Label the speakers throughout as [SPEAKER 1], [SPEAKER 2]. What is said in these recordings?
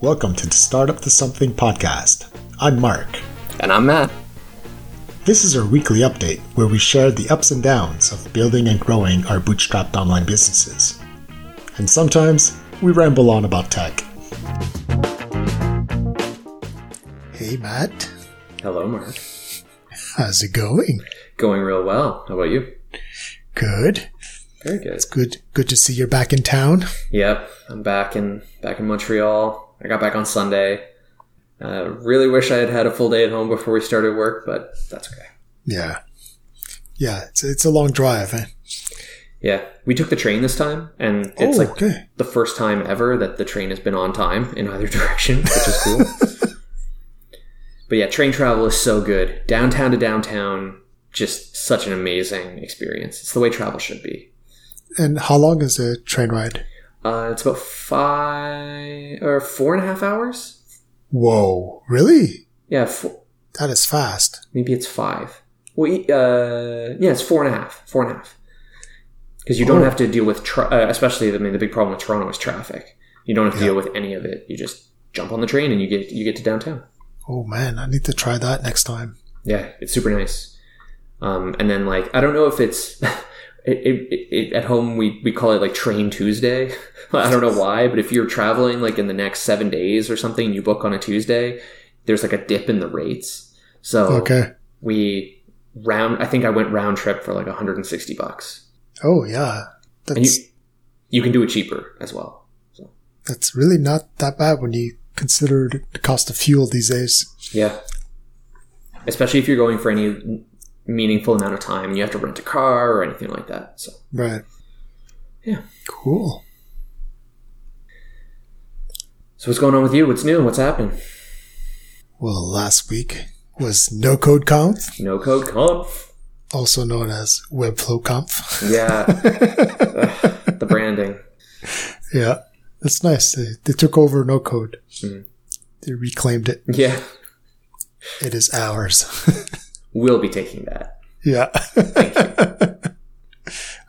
[SPEAKER 1] Welcome to the Startup to Something podcast. I'm Mark.
[SPEAKER 2] And I'm Matt.
[SPEAKER 1] This is our weekly update where we share the ups and downs of building and growing our bootstrapped online businesses. And sometimes we ramble on about tech. Hey, Matt.
[SPEAKER 2] Hello, Mark.
[SPEAKER 1] How's it going?
[SPEAKER 2] Going real well. How about you?
[SPEAKER 1] Good.
[SPEAKER 2] Very good.
[SPEAKER 1] It's good. Good to see you're back in town.
[SPEAKER 2] Yep, I'm back in back in Montreal. I got back on Sunday. Uh, really wish I had had a full day at home before we started work, but that's okay.
[SPEAKER 1] Yeah. Yeah, it's, it's a long drive. Eh?
[SPEAKER 2] Yeah, we took the train this time, and it's
[SPEAKER 1] oh,
[SPEAKER 2] like
[SPEAKER 1] okay.
[SPEAKER 2] the first time ever that the train has been on time in either direction, which is cool. but yeah, train travel is so good. Downtown to downtown, just such an amazing experience. It's the way travel should be.
[SPEAKER 1] And how long is a train ride?
[SPEAKER 2] Uh, it's about five or four and a half hours.
[SPEAKER 1] Whoa, really?
[SPEAKER 2] Yeah, four,
[SPEAKER 1] That is fast.
[SPEAKER 2] maybe it's five. Well, e- uh, yeah, it's four and a half. Four and a half. Because you don't
[SPEAKER 1] Oh.
[SPEAKER 2] have to deal with, tra- uh, especially I mean, the big problem with Toronto is traffic. You don't have to
[SPEAKER 1] Yeah.
[SPEAKER 2] deal with any of it. You just jump on the train and you get you get to downtown.
[SPEAKER 1] Oh man, I need to try that next time.
[SPEAKER 2] Yeah, it's super nice. Um, and then like I don't know if it's it, it, it, at home we we call it like Train Tuesday. I don't know why, but if you're traveling like in the next seven days or something, you book on a Tuesday. There's like a dip in the rates. So
[SPEAKER 1] Okay.
[SPEAKER 2] we round. I think I went round trip for like 160 bucks,
[SPEAKER 1] Oh yeah,
[SPEAKER 2] and you you can do it cheaper as well. So
[SPEAKER 1] that's really not that bad when you consider the cost of fuel these days.
[SPEAKER 2] yeah, especially if you're going for any meaningful amount of time and you have to rent a car or anything like that. So
[SPEAKER 1] Right.
[SPEAKER 2] Yeah.
[SPEAKER 1] Cool.
[SPEAKER 2] so what's going on with you? What's new? What's happened?
[SPEAKER 1] Well, last week was No Code Conf,
[SPEAKER 2] No code conf.
[SPEAKER 1] also known as Webflow Conf.
[SPEAKER 2] Yeah, Ugh, the branding.
[SPEAKER 1] yeah, that's nice. They, they took over No Code.
[SPEAKER 2] Mhm.
[SPEAKER 1] They reclaimed it.
[SPEAKER 2] Yeah,
[SPEAKER 1] It is ours.
[SPEAKER 2] we'll be taking that.
[SPEAKER 1] yeah.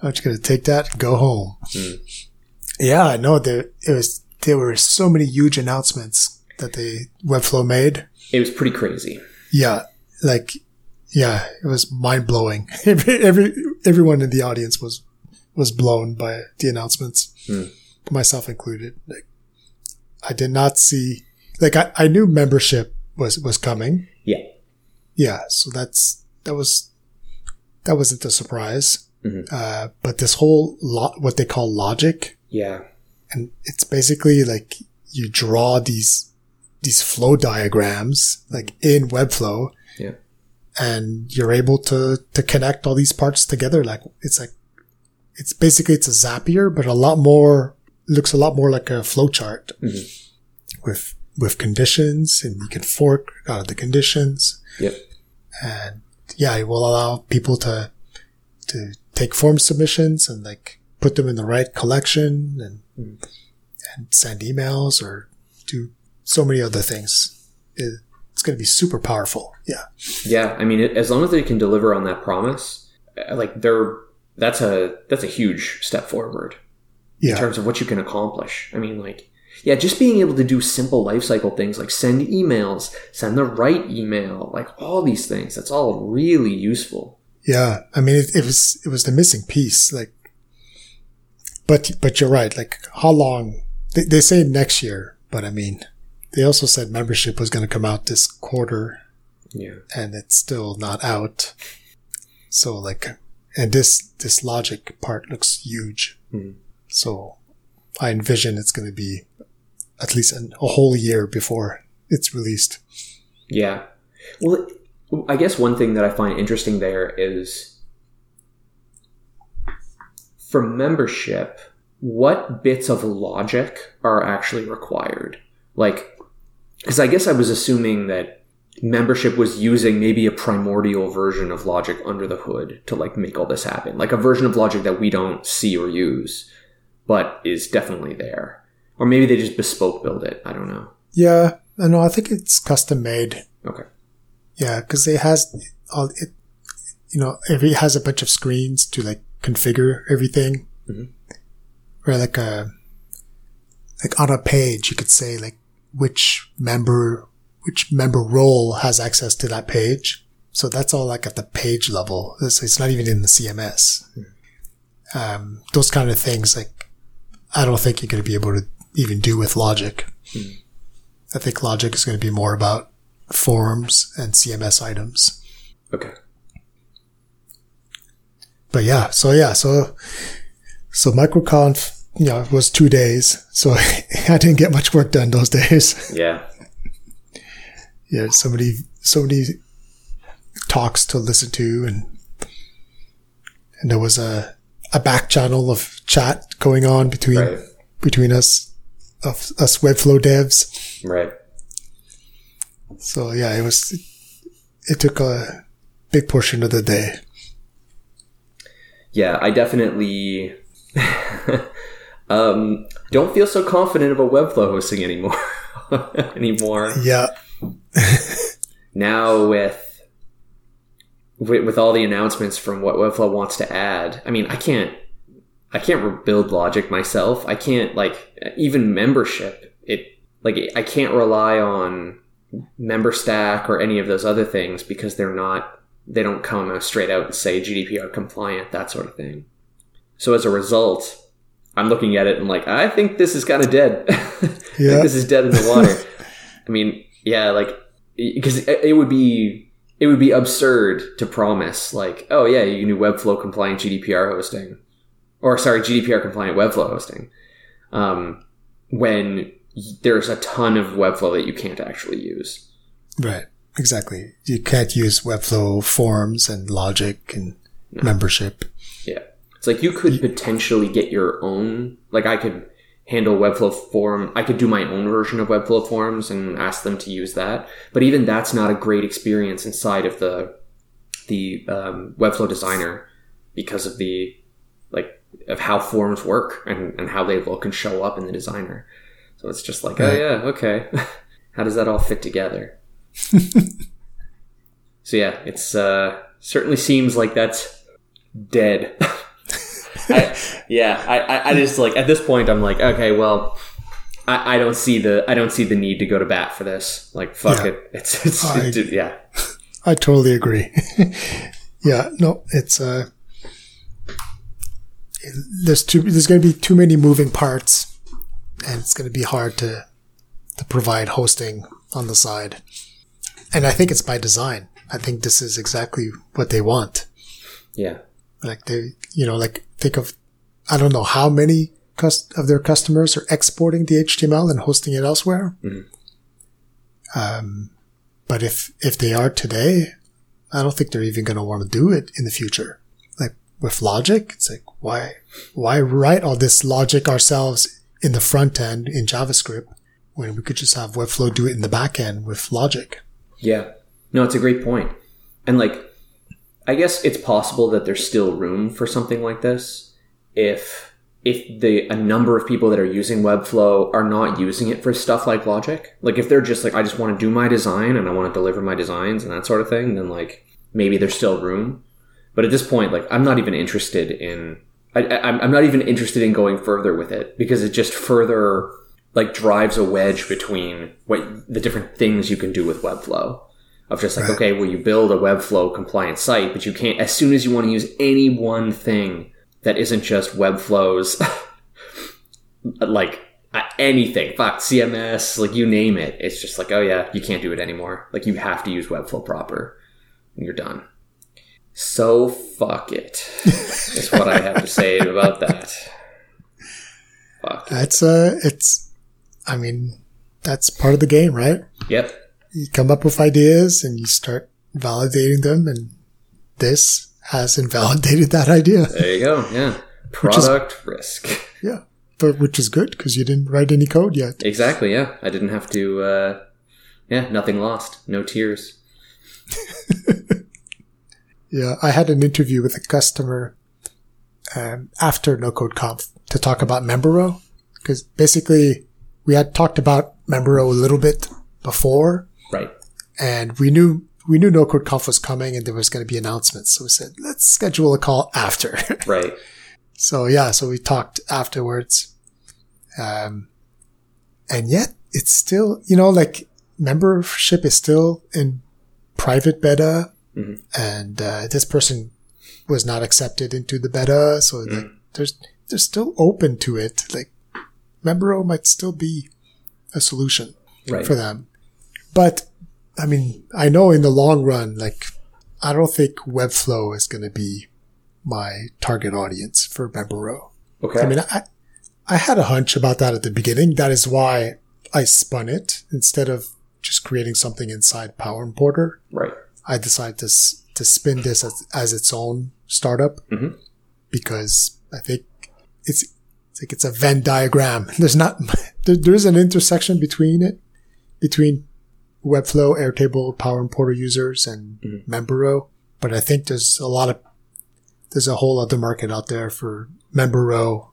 [SPEAKER 1] I'm just gonna take that and go home.
[SPEAKER 2] Mm.
[SPEAKER 1] Yeah, I know there it was there were so many huge announcements that the Webflow made.
[SPEAKER 2] It was pretty crazy.
[SPEAKER 1] Yeah, like yeah, it was mind blowing. Every, every everyone in the audience was was blown by the announcements,
[SPEAKER 2] Hmm.
[SPEAKER 1] myself included. Like, I did not see like I, I knew membership was was coming.
[SPEAKER 2] Yeah.
[SPEAKER 1] Yeah, so that's that was that wasn't a surprise.
[SPEAKER 2] Mhm.
[SPEAKER 1] Uh, but this whole lot, what they call logic,
[SPEAKER 2] Yeah,
[SPEAKER 1] and it's basically like you draw these these flow diagrams like in Webflow,
[SPEAKER 2] Yeah.
[SPEAKER 1] and you're able to to connect all these parts together. Like it's like it's basically it's a Zapier, but a lot more looks a lot more like a flow chart
[SPEAKER 2] Mhm.
[SPEAKER 1] with with conditions, and you can fork out of the conditions,
[SPEAKER 2] yep,
[SPEAKER 1] and yeah, it will allow people to to take form submissions and like put them in the right collection and
[SPEAKER 2] Mm.
[SPEAKER 1] and send emails or do so many other things. It, it's going to be super powerful. Yeah.
[SPEAKER 2] yeah. I mean, as long as they can deliver on that promise, uh, like they're that's a that's a huge step forward. in terms of what you can accomplish. I mean, like, yeah, just being able to do simple lifecycle things like send emails, send the right email, like all these things. That's all really useful.
[SPEAKER 1] Yeah. I mean, it, it was, it was the missing piece. Like, but, but you're right. Like how long they, they say next year, but I mean, they also said membership was going to come out this quarter
[SPEAKER 2] Yeah.
[SPEAKER 1] and it's still not out. So like, and this, this logic part looks huge.
[SPEAKER 2] Mhm.
[SPEAKER 1] So I envision it's going to be at least an, a whole year before it's released.
[SPEAKER 2] Yeah. Well, I guess one thing that I find interesting there is for membership, what bits of logic are actually required? Like, because I guess I was assuming that membership was using maybe a primordial version of logic under the hood to like make all this happen, like a version of logic that we don't see or use, but is definitely there. Or maybe they just bespoke build it. I don't know.
[SPEAKER 1] Yeah. I know. I think it's custom made.
[SPEAKER 2] Okay.
[SPEAKER 1] Yeah, because it has all it. You know, every has a bunch of screens to like configure everything.
[SPEAKER 2] Mhm.
[SPEAKER 1] Or like a like on a page, you could say like which member, which member role has access to that page. So that's all like at the page level. It's, it's not even in the CMS. Um, those kind of things, like, I don't think you're going to be able to even do with logic. Hmm. I think logic is going to be more about forms and CMS items.
[SPEAKER 2] Okay.
[SPEAKER 1] But yeah, so yeah, so, so MicroConf, you know, it was two days. So I didn't get much work done those days.
[SPEAKER 2] Yeah.
[SPEAKER 1] yeah, so many, so many talks to listen to and, and there was a, a back channel of chat going on between,
[SPEAKER 2] Right.
[SPEAKER 1] between us, of us Webflow devs.
[SPEAKER 2] Right.
[SPEAKER 1] So yeah, it was, it took a big portion of the day.
[SPEAKER 2] Yeah, I definitely um, don't feel so confident about Webflow hosting anymore. anymore.
[SPEAKER 1] Yeah.
[SPEAKER 2] Now with, with with all the announcements from what Webflow wants to add, I mean, I can't I can't rebuild logic myself. I can't like even membership. It like I can't rely on Memberstack or any of those other things because they're not they don't come straight out and say GDPR compliant that sort of thing. So as a result, I'm looking at it and like I think this is kind of dead.
[SPEAKER 1] Yeah.
[SPEAKER 2] this is dead in the water. I mean, yeah, like because it would be it would be absurd to promise like, oh yeah, you can do Webflow compliant GDPR hosting, or sorry, GDPR compliant Webflow hosting, um, when there's a ton of Webflow that you can't actually use.
[SPEAKER 1] Right. Exactly. You can't use Webflow forms and logic and membership.
[SPEAKER 2] Yeah. It's like you could potentially get your own, like I could handle Webflow form. I could do my own version of Webflow forms and ask them to use that. But even that's not a great experience inside of the, the um, Webflow designer because of the, of how forms work and, and how they look and show up in the designer. So it's just like, oh yeah, okay. how does that all fit together? so yeah, it's, uh, certainly seems like that's dead. I, yeah, I, I, I just like at this point I'm like, okay, well, I, I don't see the I don't see the need to go to bat for this. Like, fuck
[SPEAKER 1] Yeah.
[SPEAKER 2] it, it's it's
[SPEAKER 1] I-
[SPEAKER 2] it- yeah,
[SPEAKER 1] I totally agree. yeah. No, it's, uh, there's too, there's going to be too many moving parts and it's going to be hard to, to provide hosting on the side. And I think it's by design. I think this is exactly what they want.
[SPEAKER 2] yeah,
[SPEAKER 1] Like they, you know, like think of, I don't know how many of their customers are exporting the HTML and hosting it elsewhere. Um, but if, if they are today, I don't think they're even going to want to do it in the future. With logic, it's like, why, why write all this logic ourselves in the front end in JavaScript when we could just have Webflow do it in the back end with logic?
[SPEAKER 2] yeah. No, it's a great point, and like, I guess it's possible that there's still room for something like this if if the a number of people that are using Webflow are not using it for stuff like Logic. Like, if they're just like, I just want to do my design and I want to deliver my designs and that sort of thing, then like maybe there's still room. But at this point, like I'm not even interested in. I, I, I'm I'm not even interested in going further with it because it just further like drives a wedge between what the different things you can do with Webflow. Of just like,
[SPEAKER 1] Right.
[SPEAKER 2] okay, well, you build a Webflow compliant site, but you can't. As soon as you want to use any one thing that isn't just Webflow's, like anything, fuck CMS, like you name it, it's just like, oh yeah, you can't do it anymore. Like you have to use Webflow proper, and you're done. So fuck it. is what I have to say about that. Fuck.
[SPEAKER 1] That's, uh, it's, I mean, that's part of the game, right?
[SPEAKER 2] Yep.
[SPEAKER 1] you come up with ideas and you start validating them and this has invalidated that idea
[SPEAKER 2] There you go. Yeah.
[SPEAKER 1] Which is-
[SPEAKER 2] Product risk.
[SPEAKER 1] yeah but which is good because you didn't write any code yet
[SPEAKER 2] Exactly. Yeah. I didn't have to. Uh, yeah. Nothing lost. No tears.
[SPEAKER 1] yeah i had an interview with a customer um, after no code conf to talk about member because basically we had talked about member a little bit before
[SPEAKER 2] Right.
[SPEAKER 1] and we knew we knew no code conf was coming and there was going to be announcements so we said let's schedule a call after
[SPEAKER 2] Right.
[SPEAKER 1] So yeah, so we talked afterwards. Um, and yet it's still, you know, like membership is still in private beta
[SPEAKER 2] Mhm.
[SPEAKER 1] and, uh, this person was not accepted into the beta. So like, there's, they're still open to it. Like Membero might still be a solution
[SPEAKER 2] Right.
[SPEAKER 1] for them. But I mean, I know in the long run, like, I don't think Webflow is going to be my target audience for Membero.
[SPEAKER 2] Okay.
[SPEAKER 1] I mean, I, I had a hunch about that at the beginning. That is why I spun it instead of just creating something inside Power Importer.
[SPEAKER 2] right.
[SPEAKER 1] I decided to to spin this as, as its own startup
[SPEAKER 2] Mhm.
[SPEAKER 1] because I think it's, it's like it's a Venn diagram. There's not there, there is an intersection between it between Webflow, Airtable, Power Importer users, and
[SPEAKER 2] Mhm.
[SPEAKER 1] Membero. But I think there's a lot of there's a whole other market out there for Membero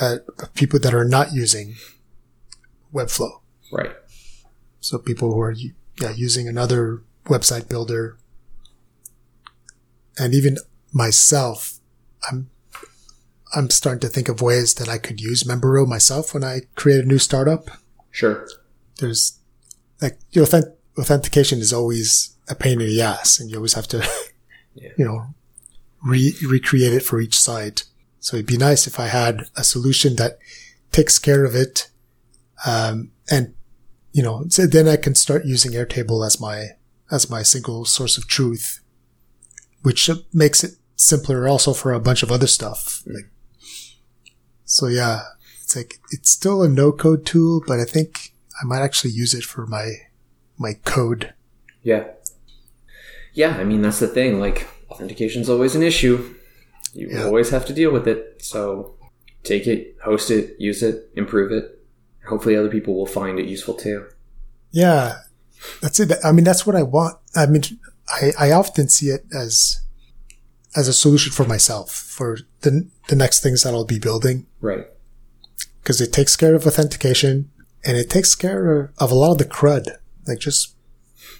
[SPEAKER 1] that people that are not using Webflow.
[SPEAKER 2] Right.
[SPEAKER 1] So people who are yeah, using another website builder. And even myself, I'm, I'm starting to think of ways that I could use Membero myself when I create a new startup.
[SPEAKER 2] Sure.
[SPEAKER 1] There's like, your authentic, authentication is always a pain in the ass and you always have to,
[SPEAKER 2] Yeah.
[SPEAKER 1] you know, re- recreate it for each site. So it'd be nice if I had a solution that takes care of it. Um, and you know, so then I can start using Airtable as my, as my single source of truth, which makes it simpler also for a bunch of other stuff. Mm. Like, so yeah, it's like, it's still a no code tool, but I think I might actually use it for my, my code.
[SPEAKER 2] Yeah. Yeah, I mean that's the thing. Like authentication's always an issue. You
[SPEAKER 1] Yeah.
[SPEAKER 2] always have to deal with it. So take it, host it, use it, improve it. Hopefully other people will find it useful too.
[SPEAKER 1] Yeah, that's it. I mean, that's what I want. I mean, I, I often see it as, as a solution for myself for the, the next things that I'll be building.
[SPEAKER 2] Right.
[SPEAKER 1] because it takes care of authentication and it takes care of, of a lot of the crud, like just,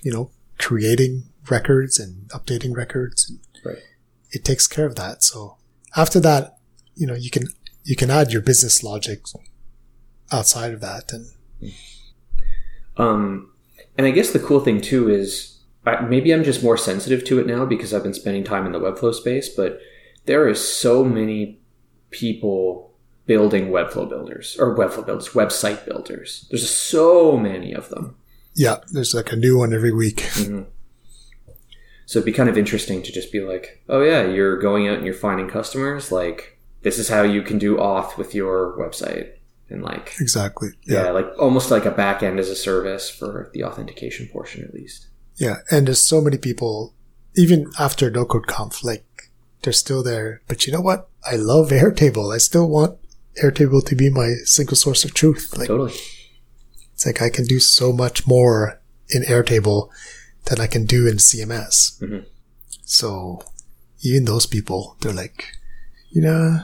[SPEAKER 1] you know, creating records and updating records.
[SPEAKER 2] Right.
[SPEAKER 1] It takes care of that. So after that, you know, you can, you can add your business logic outside of that. And
[SPEAKER 2] Um, and I guess the cool thing too is I, maybe I'm just more sensitive to it now because I've been spending time in the Webflow space, but there is so many people building Webflow builders or Webflow builders, website builders. There's so many of them.
[SPEAKER 1] yeah, there's like a new one every week.
[SPEAKER 2] Mhm. So it'd be kind of interesting to just be like, oh yeah, you're going out and you're finding customers. Like this is how you can do auth with your website, and like
[SPEAKER 1] Exactly.
[SPEAKER 2] yeah,
[SPEAKER 1] Yeah.
[SPEAKER 2] like almost like a back end as a service for the authentication portion at least.
[SPEAKER 1] Yeah. And there's so many people, even after no code conf, like they're still there. But you know what? I love Airtable. I still want Airtable to be my single source of truth. Like,
[SPEAKER 2] Totally.
[SPEAKER 1] It's like I can do so much more in Airtable than I can do in CMS.
[SPEAKER 2] Mhm.
[SPEAKER 1] So even those people, they're like, you know,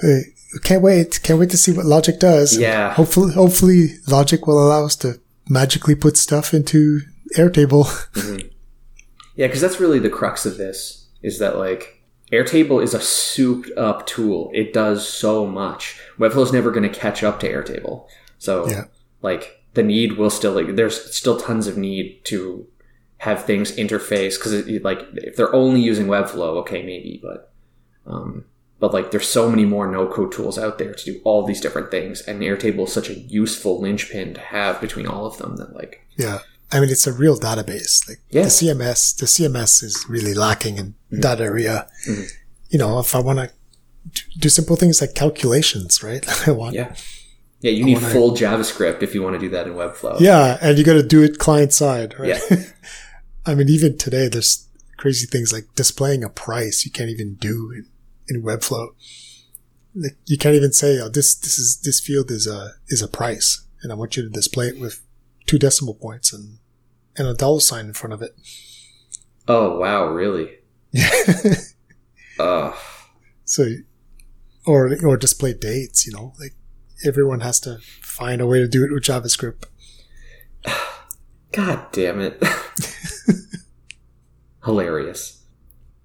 [SPEAKER 1] hey, can't wait, can't wait to see what Logic does.
[SPEAKER 2] Yeah.
[SPEAKER 1] Hopefully, hopefully Logic will allow us to magically put stuff into Airtable.
[SPEAKER 2] Yeah, because that's really the crux of this is that like Airtable is a souped up tool. It does so much. Webflow is never going to catch up to Airtable. So
[SPEAKER 1] Yeah.
[SPEAKER 2] like the need will still like there's still tons of need to have things interface because like if they're only using Webflow, okay, maybe, but um, but like there's so many more no code tools out there to do all these different things, and Airtable is such a useful linchpin to have between all of them that like
[SPEAKER 1] yeah. I mean, it's a real database. Like
[SPEAKER 2] Yeah.
[SPEAKER 1] the CMS, the CMS is really lacking in
[SPEAKER 2] Mm-hmm.
[SPEAKER 1] that area. You know, if I want to do simple things like calculations, right? I want
[SPEAKER 2] yeah. Yeah, you need
[SPEAKER 1] wanna-
[SPEAKER 2] full JavaScript if you want to do that in Webflow.
[SPEAKER 1] Yeah, and you got to do it client side, right?
[SPEAKER 2] Yeah.
[SPEAKER 1] I mean, even today, there's crazy things like displaying a price you can't even do in, in Webflow. Like you can't even say, "Oh, this this is this field is a is a price," and I want you to display it with two decimal points and and a dollar sign in front of it.
[SPEAKER 2] Oh wow, really? Ugh.
[SPEAKER 1] so, or or display dates. You know, like everyone has to find a way to do it with JavaScript.
[SPEAKER 2] God damn it. Hilarious.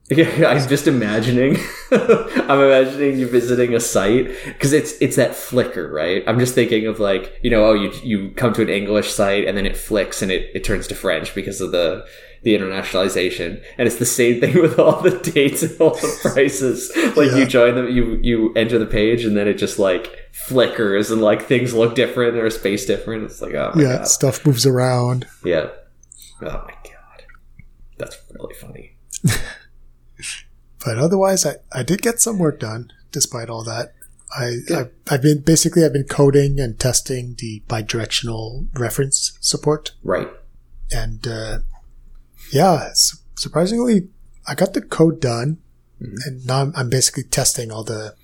[SPEAKER 2] Yeah, I'm just imagining. I'm imagining you visiting a site because it's it's that flicker, right? I'm just thinking of like you know, oh, you you come to an English site and then it flicks and it, it turns to French because of the the internationalization, and it's the same thing with all the dates and all the prices. Like
[SPEAKER 1] Yeah.
[SPEAKER 2] you join them, you you enter the page, and then it just like flickers and like things look different or space different. It's like oh my
[SPEAKER 1] yeah,
[SPEAKER 2] god,
[SPEAKER 1] stuff moves around.
[SPEAKER 2] yeah, oh my god, that's really funny.
[SPEAKER 1] But otherwise, I, I did get some work done despite all that. I, I I've been basically I've been coding and testing the bidirectional reference support,
[SPEAKER 2] Right.
[SPEAKER 1] and uh, yeah, su- surprisingly, I got the code done,
[SPEAKER 2] Mhm.
[SPEAKER 1] and now I'm, I'm basically testing all the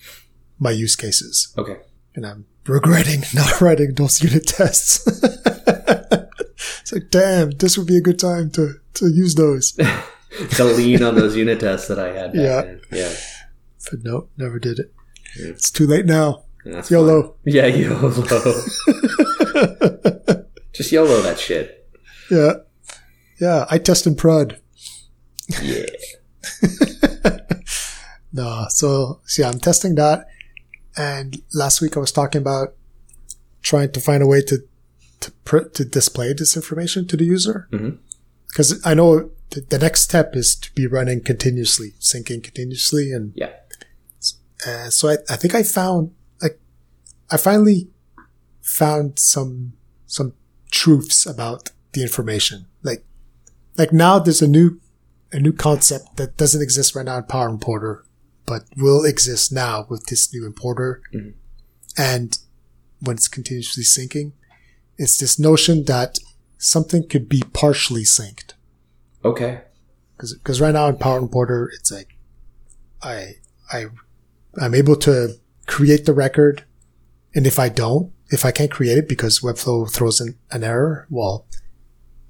[SPEAKER 1] my use cases,
[SPEAKER 2] Okay.
[SPEAKER 1] and I'm regretting not writing those unit tests. it's like, damn, this would be a good time to to use those.
[SPEAKER 2] to lean on those unit tests that I had. Back
[SPEAKER 1] Yeah.
[SPEAKER 2] Then. Yeah.
[SPEAKER 1] But no, never did it.
[SPEAKER 2] Yeah.
[SPEAKER 1] It's too late now.
[SPEAKER 2] That's
[SPEAKER 1] YOLO.
[SPEAKER 2] fine. Yeah, YOLO. Just YOLO that shit.
[SPEAKER 1] Yeah. Yeah, I test in prod.
[SPEAKER 2] Yeah.
[SPEAKER 1] No, so, so yeah, I'm testing that. And last week I was talking about trying to find a way to to pr- to display this information to the user.
[SPEAKER 2] Mm-hmm.
[SPEAKER 1] Because I know the, the next step is to be running continuously, syncing continuously, and
[SPEAKER 2] Yeah.
[SPEAKER 1] uh, so I, I think I found like I finally found some some truths about the information. Like like now there's a new a new concept that doesn't exist right now in Power Importer, but will exist now with this new importer.
[SPEAKER 2] Mhm.
[SPEAKER 1] And when it's continuously syncing, it's this notion that something could be partially synced.
[SPEAKER 2] Okay.
[SPEAKER 1] Because right now in Power Importer, it's like I I I'm able to create the record, and if I don't, if I can't create it because Webflow throws in an error, well,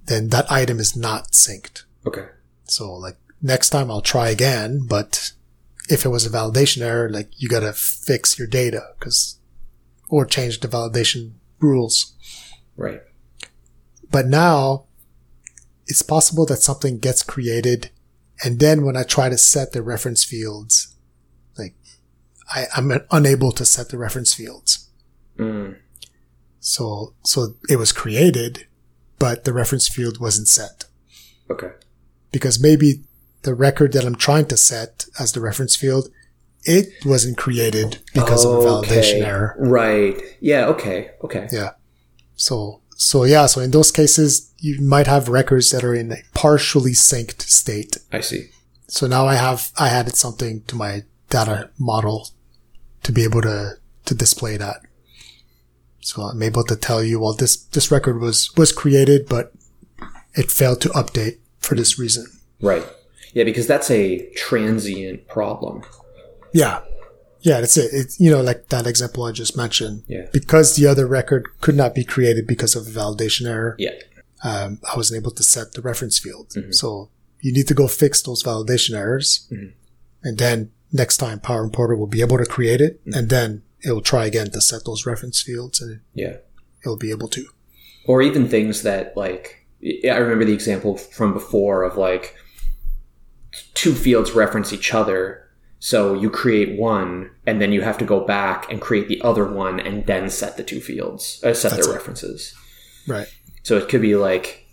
[SPEAKER 1] then that item is not synced.
[SPEAKER 2] Okay.
[SPEAKER 1] So like next time I'll try again, but if it was a validation error, like you gotta fix your data because, or change the validation rules.
[SPEAKER 2] Right.
[SPEAKER 1] But now it's possible that something gets created and then when I try to set the reference fields, like I, I'm unable to set the reference fields.
[SPEAKER 2] Mm.
[SPEAKER 1] So, so it was created, but the reference field wasn't set.
[SPEAKER 2] Okay.
[SPEAKER 1] because maybe the record that I'm trying to set as the reference field, it wasn't created because of a validation error.
[SPEAKER 2] Right. Yeah. Okay. Okay.
[SPEAKER 1] Yeah. So, so yeah, so in those cases, you might have records that are in a partially synced state.
[SPEAKER 2] I see.
[SPEAKER 1] So now I have, I added something to my data model to be able to, to display that. So I'm able to tell you, well, this, this record was, was created, but it failed to update for this reason.
[SPEAKER 2] Right. Yeah, because that's a transient problem.
[SPEAKER 1] Yeah. Yeah, that's it. It's, you know, like that example I just mentioned.
[SPEAKER 2] Yeah.
[SPEAKER 1] Because the other record could not be created because of a validation error,
[SPEAKER 2] Yeah.
[SPEAKER 1] um, I wasn't able to set the reference field.
[SPEAKER 2] Mhm.
[SPEAKER 1] So you need to go fix those validation errors.
[SPEAKER 2] Mhm.
[SPEAKER 1] And then next time Power Importer will be able to create it.
[SPEAKER 2] Mm-hmm.
[SPEAKER 1] And then it will try again to set those reference fields and
[SPEAKER 2] Yeah.
[SPEAKER 1] it'll be able to.
[SPEAKER 2] or even things that like I remember the example from before of like two fields reference each other. So you create one, and then you have to go back and create the other one, and then set the two fields, uh, set
[SPEAKER 1] That's
[SPEAKER 2] their
[SPEAKER 1] it.
[SPEAKER 2] references.
[SPEAKER 1] Right.
[SPEAKER 2] So it could be like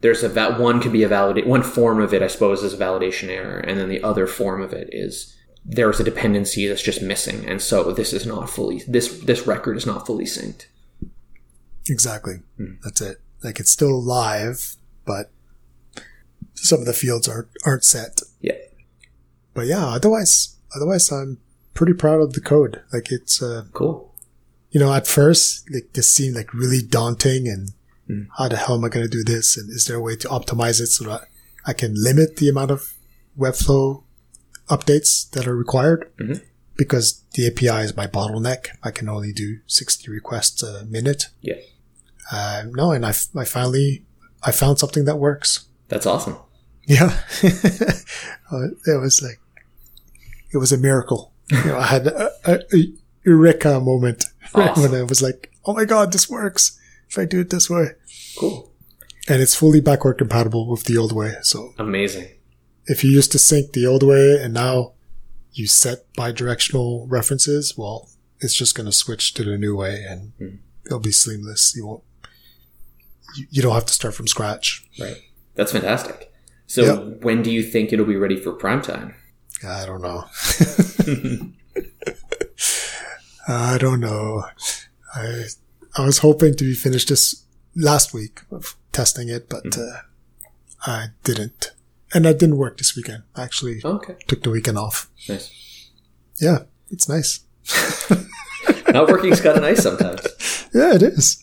[SPEAKER 2] there's a that one could be a validate one form of it, I suppose, is a validation error, and then the other form of it is there's a dependency that's just missing, and so this is not fully this this record is not fully synced.
[SPEAKER 1] Exactly.
[SPEAKER 2] Hmm.
[SPEAKER 1] That's it. Like it's still live, but some of the fields aren't, aren't set.
[SPEAKER 2] Yeah.
[SPEAKER 1] But yeah, otherwise, otherwise I'm pretty proud of the code. Like it's, uh,
[SPEAKER 2] Cool.
[SPEAKER 1] you know, at first, like this seemed like really daunting and
[SPEAKER 2] Mm.
[SPEAKER 1] how the hell am I going to do this? And is there a way to optimize it so that I can limit the amount of Webflow updates that are required?
[SPEAKER 2] Mhm.
[SPEAKER 1] Because the API is my bottleneck. I can only do 60 requests a minute.
[SPEAKER 2] Yeah.
[SPEAKER 1] Uh, no, and I, I finally, I found something that works.
[SPEAKER 2] That's awesome.
[SPEAKER 1] Yeah. Uh, it was like, it was a miracle. You know, I had a, a, a eureka moment
[SPEAKER 2] Awesome.
[SPEAKER 1] when I was like, oh my God, this works if I do it this way.
[SPEAKER 2] Cool.
[SPEAKER 1] And it's fully backward compatible with the old way. So
[SPEAKER 2] Amazing.
[SPEAKER 1] if you used to sync the old way and now you set bidirectional references, well, it's just going to switch to the new way and
[SPEAKER 2] Mhm.
[SPEAKER 1] it'll be seamless. You won't, you, you don't have to start from scratch.
[SPEAKER 2] Right. That's fantastic. So
[SPEAKER 1] Yep.
[SPEAKER 2] when do you think it'll be ready for prime time?
[SPEAKER 1] I don't know. I don't know. I I was hoping to be finished this last week of testing it, but uh, I didn't, and I didn't work this weekend. I actually
[SPEAKER 2] okay.
[SPEAKER 1] took the weekend off.
[SPEAKER 2] Nice.
[SPEAKER 1] Yeah, it's nice.
[SPEAKER 2] Not working's kind of nice sometimes.
[SPEAKER 1] Yeah, it is.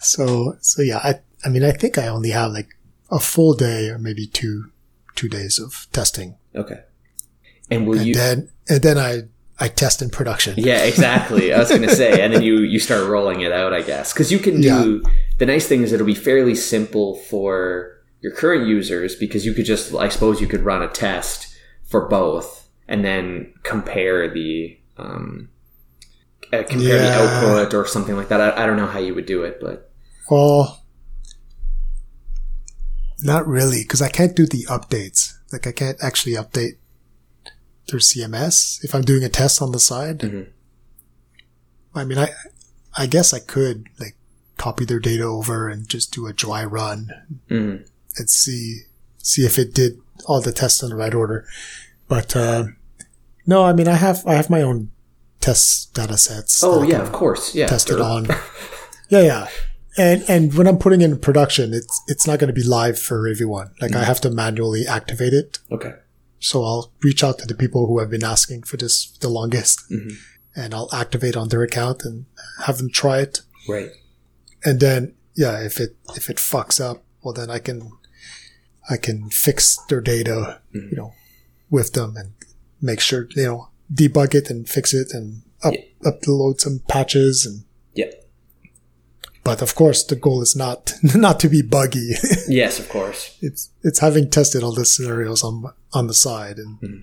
[SPEAKER 1] so so yeah, I I mean I think I only have like a full day or maybe two two days of testing,
[SPEAKER 2] Okay. And will
[SPEAKER 1] and
[SPEAKER 2] you?
[SPEAKER 1] then and then I I test in production.
[SPEAKER 2] Yeah, exactly. I was going to say, and then you you start rolling it out, I guess, because you can do. The nice thing is it'll be fairly simple for your current users because you could just, I suppose, you could run a test for both and then compare the um, uh, compare the output or something like that. I, I don't know how you would do it, but
[SPEAKER 1] Well, not really, because I can't do the updates. Like I can't actually update through CMS if I'm doing a test on the side.
[SPEAKER 2] Mhm.
[SPEAKER 1] I mean, I, I guess I could like copy their data over and just do a dry run
[SPEAKER 2] mhm.
[SPEAKER 1] and see, see if it did all the tests in the right order. But, uh, no, I mean, I have, I have my own test data sets.
[SPEAKER 2] oh yeah, of course, yeah, Tested
[SPEAKER 1] on. yeah, yeah. And and when I'm putting in production, it's it's not going to be live for everyone. Like I have to manually activate it.
[SPEAKER 2] Okay,
[SPEAKER 1] So I'll reach out to the people who have been asking for this the longest,
[SPEAKER 2] Mhm.
[SPEAKER 1] and I'll activate on their account and have them try it.
[SPEAKER 2] right,
[SPEAKER 1] And then yeah, if it if it fucks up, well then I can I can fix their data,
[SPEAKER 2] Mhm.
[SPEAKER 1] you know, with them and make sure you know debug it and fix it and up
[SPEAKER 2] Yeah.
[SPEAKER 1] upload some patches and
[SPEAKER 2] yeah,
[SPEAKER 1] But of course, the goal is not not to be buggy.
[SPEAKER 2] yes, of course,
[SPEAKER 1] it's it's having tested all the scenarios on on the side, and
[SPEAKER 2] Mhm.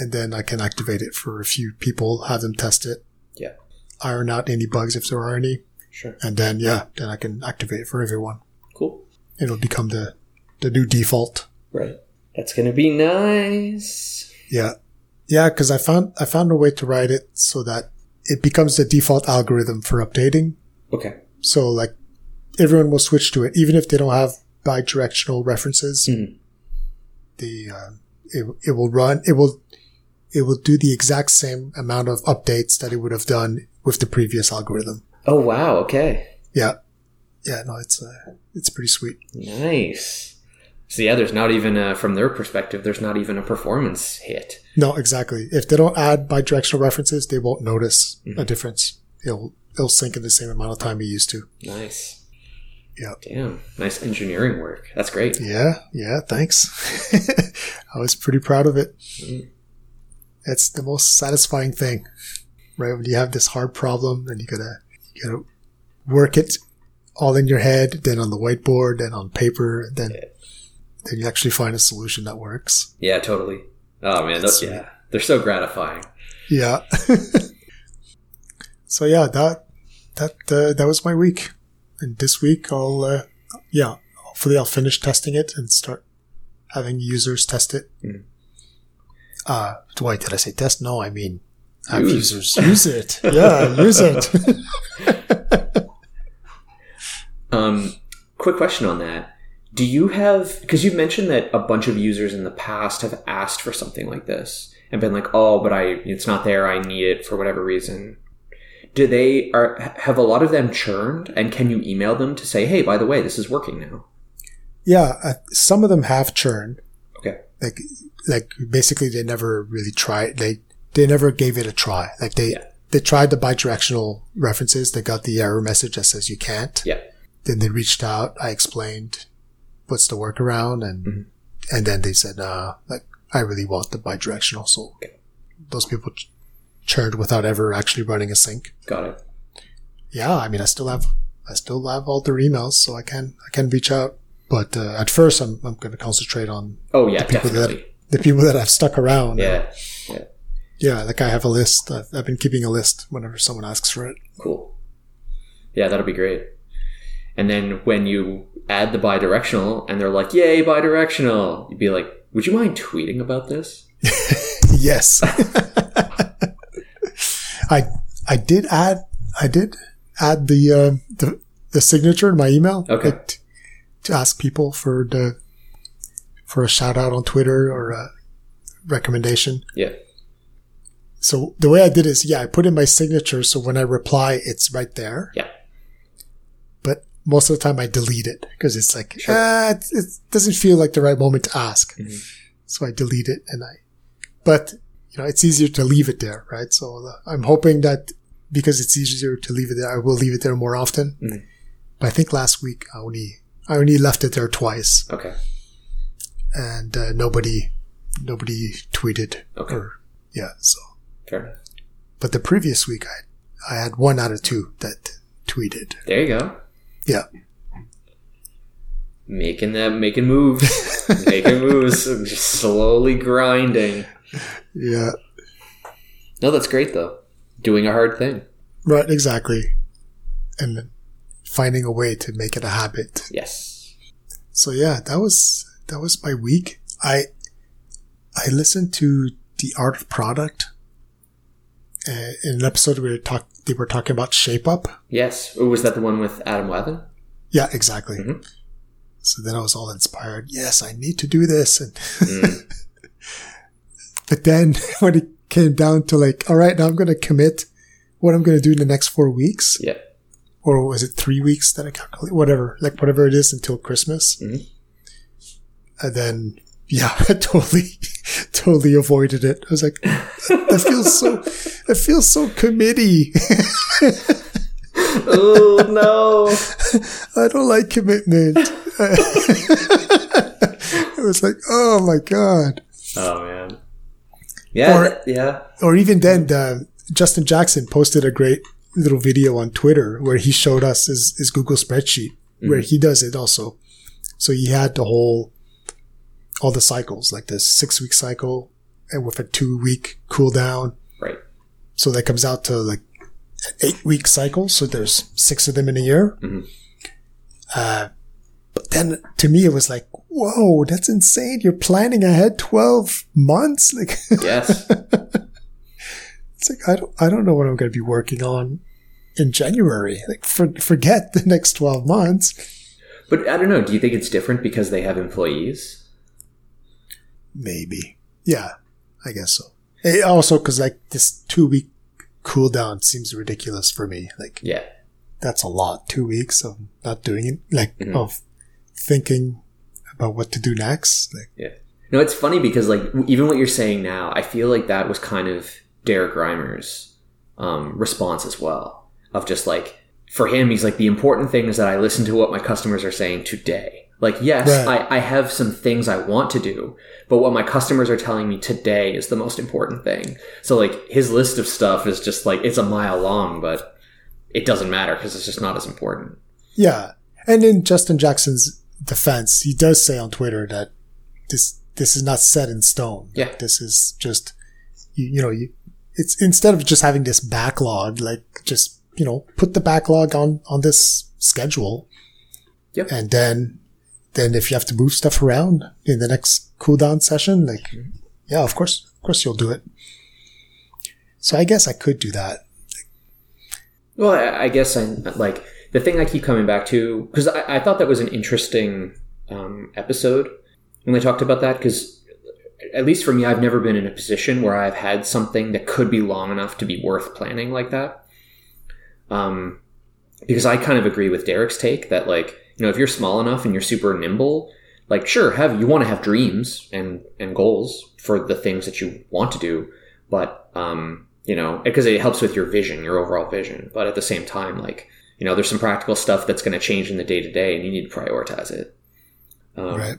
[SPEAKER 1] and then I can activate it for a few people, have them test it,
[SPEAKER 2] yeah,
[SPEAKER 1] iron out any bugs if there are any,
[SPEAKER 2] sure,
[SPEAKER 1] and then yeah, then I can activate it for everyone.
[SPEAKER 2] cool,
[SPEAKER 1] It'll become the the new default.
[SPEAKER 2] right. That's gonna be nice.
[SPEAKER 1] Yeah, yeah, because I found I found a way to write it so that it becomes the default algorithm for updating.
[SPEAKER 2] Okay,
[SPEAKER 1] So like everyone will switch to it, even if they don't have bidirectional references.
[SPEAKER 2] Mhm.
[SPEAKER 1] The uh, it it will run. It will it will do the exact same amount of updates that it would have done with the previous algorithm.
[SPEAKER 2] Oh wow, okay.
[SPEAKER 1] Yeah, yeah. No, it's uh, it's pretty sweet.
[SPEAKER 2] Nice. So yeah, there's not even a, from their perspective, there's not even a performance hit.
[SPEAKER 1] No, exactly. If they don't add bidirectional references, they won't notice a
[SPEAKER 2] Mhm.
[SPEAKER 1] difference. It'll it'll sync in the same amount of time you used to.
[SPEAKER 2] Nice.
[SPEAKER 1] Yeah.
[SPEAKER 2] Damn. Nice engineering work. That's great.
[SPEAKER 1] Yeah, yeah. Thanks. I was pretty proud of it.
[SPEAKER 2] Mm.
[SPEAKER 1] It's the most satisfying thing, right? When you have this hard problem and you gotta you gotta work it all in your head, then on the whiteboard, then on paper, then
[SPEAKER 2] Yeah.
[SPEAKER 1] then you actually find a solution that works.
[SPEAKER 2] Yeah, totally. Oh man, those, yeah, they're so gratifying.
[SPEAKER 1] Yeah. so yeah, that that uh, that was my week, and this week I'll uh, yeah, hopefully I'll finish testing it and start having users test it.
[SPEAKER 2] Mhm.
[SPEAKER 1] Uh, why did I say test? No, I mean have
[SPEAKER 2] Use.
[SPEAKER 1] users use it. Yeah, use it.
[SPEAKER 2] Um, quick question on that. Do you have, because you've mentioned that a bunch of users in the past have asked for something like this and been like, oh, but I, it's not there. I need it for whatever reason. Do they, are, have a lot of them churned and can you email them to say, hey, by the way, this is working now?
[SPEAKER 1] yeah, uh, some of them have churned.
[SPEAKER 2] Okay.
[SPEAKER 1] Like like basically they never really tried. They they never gave it a try. Like they
[SPEAKER 2] Yeah.
[SPEAKER 1] they tried the bidirectional references. They got the error message that says you can't.
[SPEAKER 2] Yeah.
[SPEAKER 1] Then they reached out. I explained what's the workaround, and
[SPEAKER 2] Mhm.
[SPEAKER 1] and then they said, uh, like I really want the bidirectional. So
[SPEAKER 2] Okay.
[SPEAKER 1] those people churned without ever actually running a sync.
[SPEAKER 2] Got it.
[SPEAKER 1] Yeah, I mean, I still have I still have all their emails, so I can I can reach out. But uh, at first, I'm I'm going to concentrate on
[SPEAKER 2] Oh yeah, the
[SPEAKER 1] people that- the people that I've stuck around.
[SPEAKER 2] Yeah.
[SPEAKER 1] yeah. Like I have a list. I've, I've been keeping a list whenever someone asks for it.
[SPEAKER 2] Cool. Yeah, that'll be great. And then when you add the bidirectional and they're like, yay, bidirectional, you'd be like, would you mind tweeting about this?
[SPEAKER 1] yes. I I did add I did add the uh, the the signature in my email.
[SPEAKER 2] Okay.
[SPEAKER 1] like, t- to ask people for the for a shout out on Twitter or a recommendation.
[SPEAKER 2] Yeah.
[SPEAKER 1] So the way I did is, yeah, I put in my signature. So when I reply, it's right there.
[SPEAKER 2] Yeah.
[SPEAKER 1] But most of the time I delete it because it's like,
[SPEAKER 2] Sure.
[SPEAKER 1] ah, it, it doesn't feel like the right moment to ask.
[SPEAKER 2] Mhm.
[SPEAKER 1] So I delete it and I, but you know, it's easier to leave it there, right? So uh, I'm hoping that because it's easier to leave it there, I will leave it there more often.
[SPEAKER 2] Mhm.
[SPEAKER 1] But I think last week I only, I only left it there twice
[SPEAKER 2] Okay.
[SPEAKER 1] and uh, nobody, nobody tweeted
[SPEAKER 2] Okay.
[SPEAKER 1] or, yeah, so
[SPEAKER 2] Fair enough.
[SPEAKER 1] but the previous week I I had one out of two that tweeted.
[SPEAKER 2] There you go.
[SPEAKER 1] Yeah.
[SPEAKER 2] Making that, making moves, making moves, just slowly grinding.
[SPEAKER 1] Yeah.
[SPEAKER 2] No, that's great though. Doing a hard thing.
[SPEAKER 1] Right, exactly. And finding a way to make it a habit.
[SPEAKER 2] Yes.
[SPEAKER 1] So yeah, that was that was my week. I I listened to The Art of Product uh, in an episode where they talk they were talking about shape up.
[SPEAKER 2] Yes. Oh, was that the one with Adam Wathan?
[SPEAKER 1] Yeah, exactly.
[SPEAKER 2] Mhm.
[SPEAKER 1] So then I was all inspired. Yes, I need to do this. And
[SPEAKER 2] Mm.
[SPEAKER 1] but then when it came down to like, all right, now I'm going to commit what I'm going to do in the next four weeks,
[SPEAKER 2] Yeah.
[SPEAKER 1] or was it three weeks that I calculate? Whatever, like whatever it is until Christmas.
[SPEAKER 2] Mhm.
[SPEAKER 1] And then, yeah, I totally, totally avoided it. I was like, that feels so, it feels so committee.
[SPEAKER 2] oh no.
[SPEAKER 1] I don't like commitment. it was like, oh my God.
[SPEAKER 2] Oh man. Yeah.
[SPEAKER 1] Or-
[SPEAKER 2] yeah.
[SPEAKER 1] or even then, the, Justin Jackson posted a great little video on Twitter where he showed us his, his Google spreadsheet where he does it also. So he had the whole, all the cycles, like the six week cycle and with a two week cool down.
[SPEAKER 2] Right.
[SPEAKER 1] So that comes out to like eight week cycle. So there's six of them in a year.
[SPEAKER 2] Mhm.
[SPEAKER 1] Uh, but then to me, it was like, whoa, that's insane. You're planning ahead 12 months. Like,
[SPEAKER 2] Yes.
[SPEAKER 1] It's like I don't I don't know what I'm going to be working on in January. Like for, forget the next 12 months.
[SPEAKER 2] but I don't know. Do you think it's different because they have employees?
[SPEAKER 1] Maybe. Yeah, I guess so. Eh, also cuz like this 2 week cooldown seems ridiculous for me. Like
[SPEAKER 2] Yeah.
[SPEAKER 1] that's a lot. 2 weeks of not doing it like
[SPEAKER 2] Mhm.
[SPEAKER 1] of thinking about what to do next. Like
[SPEAKER 2] Yeah. No, it's funny because like even what you're saying now, I feel like that was kind of Derrick Reimer's um, response as well. Of just like for him, he's like the important thing is that I listen to what my customers are saying today. Like yes,
[SPEAKER 1] Right.
[SPEAKER 2] I, I have some things I want to do, but what my customers are telling me today is the most important thing. So like his list of stuff is just like it's a mile long, but it doesn't matter because it's just not as important.
[SPEAKER 1] Yeah. And in Justin Jackson's defense, he does say on Twitter that this this is not set in stone.
[SPEAKER 2] Yeah.
[SPEAKER 1] This is just you, you know, you it's instead of just having this backlog, like just, you know, put the backlog on on this schedule.
[SPEAKER 2] Yep.
[SPEAKER 1] And then then if you have to move stuff around in the next cooldown session, like yeah, of course of course you'll do it. So I guess I could do that.
[SPEAKER 2] Well, I, I guess I like the thing I keep coming back to because I, I thought that was an interesting um, episode when they talked about that because at least for me, I've never been in a position where I've had something that could be long enough to be worth planning like that. Um, because I kind of agree with Derrick's take that like you know if you're small enough and you're super nimble, like sure have you want to have dreams and and goals for the things that you want to do, but um, you know because it helps with your vision, your overall vision. But at the same time, like you know there's some practical stuff that's going to change in the day to day, and you need to prioritize it. Um,
[SPEAKER 1] Right.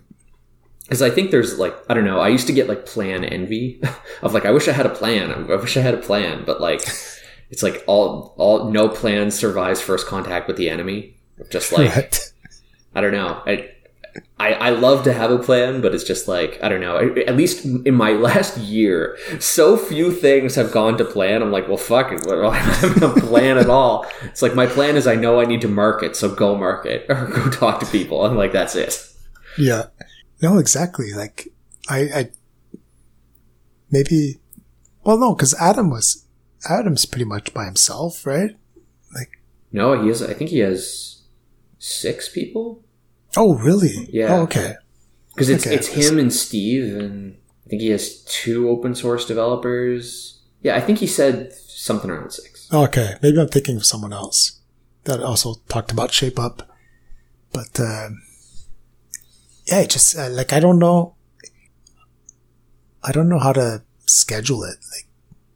[SPEAKER 2] because I think there's like I don't know. I used to get like plan envy of like I wish I had a plan. I wish I had a plan, but like it's like all all no plan survives first contact with the enemy. Just like
[SPEAKER 1] right.
[SPEAKER 2] I don't know. I I, I love to have a plan, but it's just like, I don't know. At least in my last year, so few things have gone to plan. I'm like, well, fuck it. I don't have a plan at all. It's like, my plan is I know I need to market, so go market or go talk to people. And like, that's it.
[SPEAKER 1] Yeah. No, exactly. Like, I, I, maybe, well, no, because Adam was, Adam's pretty much by himself, right? Like,
[SPEAKER 2] no, he has, I think he has six people.
[SPEAKER 1] Oh, really?
[SPEAKER 2] Yeah.
[SPEAKER 1] Oh, okay.
[SPEAKER 2] Because it's
[SPEAKER 1] Okay.
[SPEAKER 2] it's him and Steve, and I think he has two open source developers. Yeah, I think he said something around six.
[SPEAKER 1] Okay. Maybe I'm thinking of someone else that also talked about Shape Up. But, um, yeah, it just, uh, like, I don't know. I don't know how to schedule it. Like,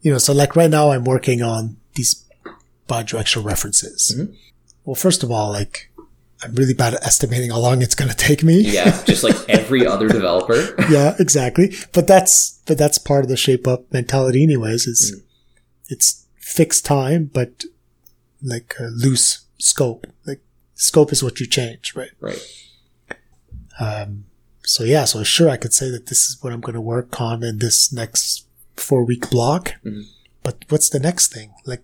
[SPEAKER 1] you know, so like right now I'm working on these bidirectional references.
[SPEAKER 2] Mhm.
[SPEAKER 1] Well, first of all, like, I'm really bad at estimating how long it's going to take me.
[SPEAKER 2] Yeah, just like every other developer.
[SPEAKER 1] yeah, exactly. But that's but that's part of the shape up mentality, anyways. Is it's fixed time, but like a loose scope. Like scope is what you change, right?
[SPEAKER 2] Right.
[SPEAKER 1] Um, so yeah, so sure, I could say that this is what I'm going to work on in this next four week block.
[SPEAKER 2] Mhm.
[SPEAKER 1] But what's the next thing? Like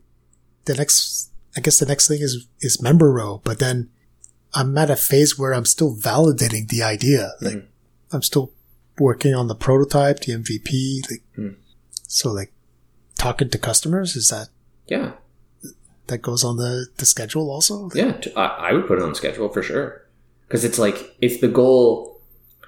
[SPEAKER 1] the next, I guess the next thing is is member row. But then I'm at a phase where I'm still validating the idea. Like I'm still working on the prototype, the MVP. Like
[SPEAKER 2] Mhm.
[SPEAKER 1] so, like talking to customers is that
[SPEAKER 2] Yeah.
[SPEAKER 1] that goes on the the schedule also?
[SPEAKER 2] Yeah. t- I, I would put it on schedule for sure. Because it's like, if the goal,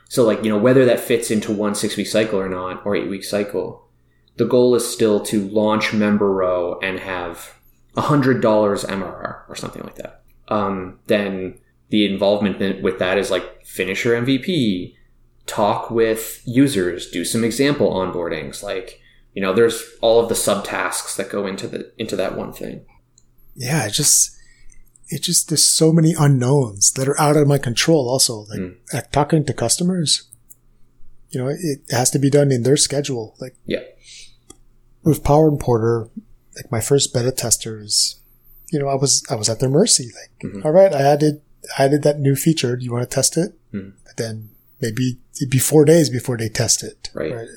[SPEAKER 2] so like, you know, whether that fits into one six week cycle or not, or eight week cycle, the goal is still to launch member row and have $100 MRR or something like that. Um, then the involvement with that is like finish your MVP, talk with users, do some example onboardings. Like, you know, there's all of the subtasks that go into the into that one thing.
[SPEAKER 1] yeah, it just, it just, there's so many unknowns that are out of my control also. Like,
[SPEAKER 2] Mm.
[SPEAKER 1] like talking to customers, you know, it has to be done in their schedule. Like
[SPEAKER 2] Yeah.
[SPEAKER 1] with Power Importer, like my first beta testers, you know, I was, I was at their mercy. Like,
[SPEAKER 2] Mhm.
[SPEAKER 1] all right, I added, added that new feature. Do you want to test it? But then maybe it'd be four days before they test it.
[SPEAKER 2] Right.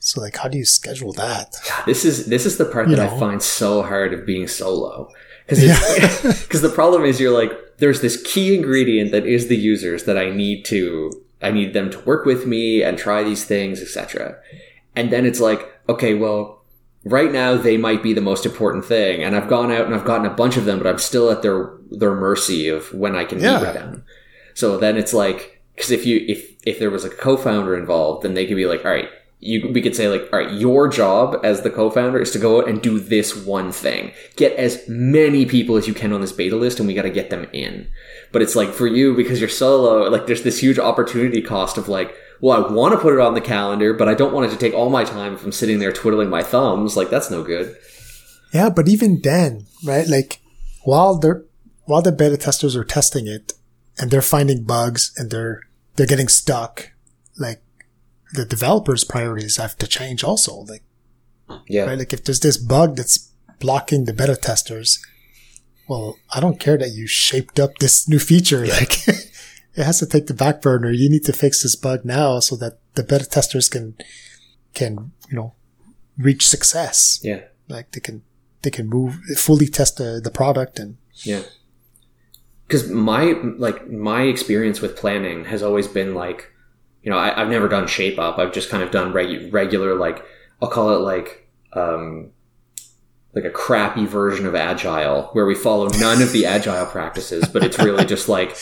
[SPEAKER 1] So like, how do you schedule that?
[SPEAKER 2] This is this is the part
[SPEAKER 1] You
[SPEAKER 2] that I find so hard of being solo because
[SPEAKER 1] Yeah.
[SPEAKER 2] because the problem is you're like there's this key ingredient that is the users that I need to I need them to work with me and try these things etc. And then it's like okay well right now they might be the most important thing and I've gone out and I've gotten a bunch of them but I'm still at their their mercy of when I can
[SPEAKER 1] Yeah.
[SPEAKER 2] meet with them. So then it's like because if you if if there was a co-founder involved then they could be like all right you we could say like all right your job as the co-founder is to go out and do this one thing get as many people as you can on this beta list and we got to get them in but it's like for you because you're solo like there's this huge opportunity cost of like well i want to put it on the calendar but i don't want it to take all my time if i'm sitting there twiddling my thumbs like that's no good
[SPEAKER 1] Yeah, but even then, right? Like while they're while the beta testers are testing it and they're finding bugs and they're they're getting stuck, like the developers' priorities have to change also. Like
[SPEAKER 2] yeah
[SPEAKER 1] right, like if there's this bug that's blocking the beta testers, well, I don't care that you shaped up this new feature. Like it has to take the back burner. You need to fix this bug now so that the beta testers can can you know reach success
[SPEAKER 2] yeah
[SPEAKER 1] like they can they can move fully test the, the product and
[SPEAKER 2] Yeah. Cause my, like, my experience with planning has always been like, you know, I, I've never done shape up. I've just kind of done regu- regular, like, I'll call it like, um, like a crappy version of agile where we follow none of the agile practices, but it's really just like,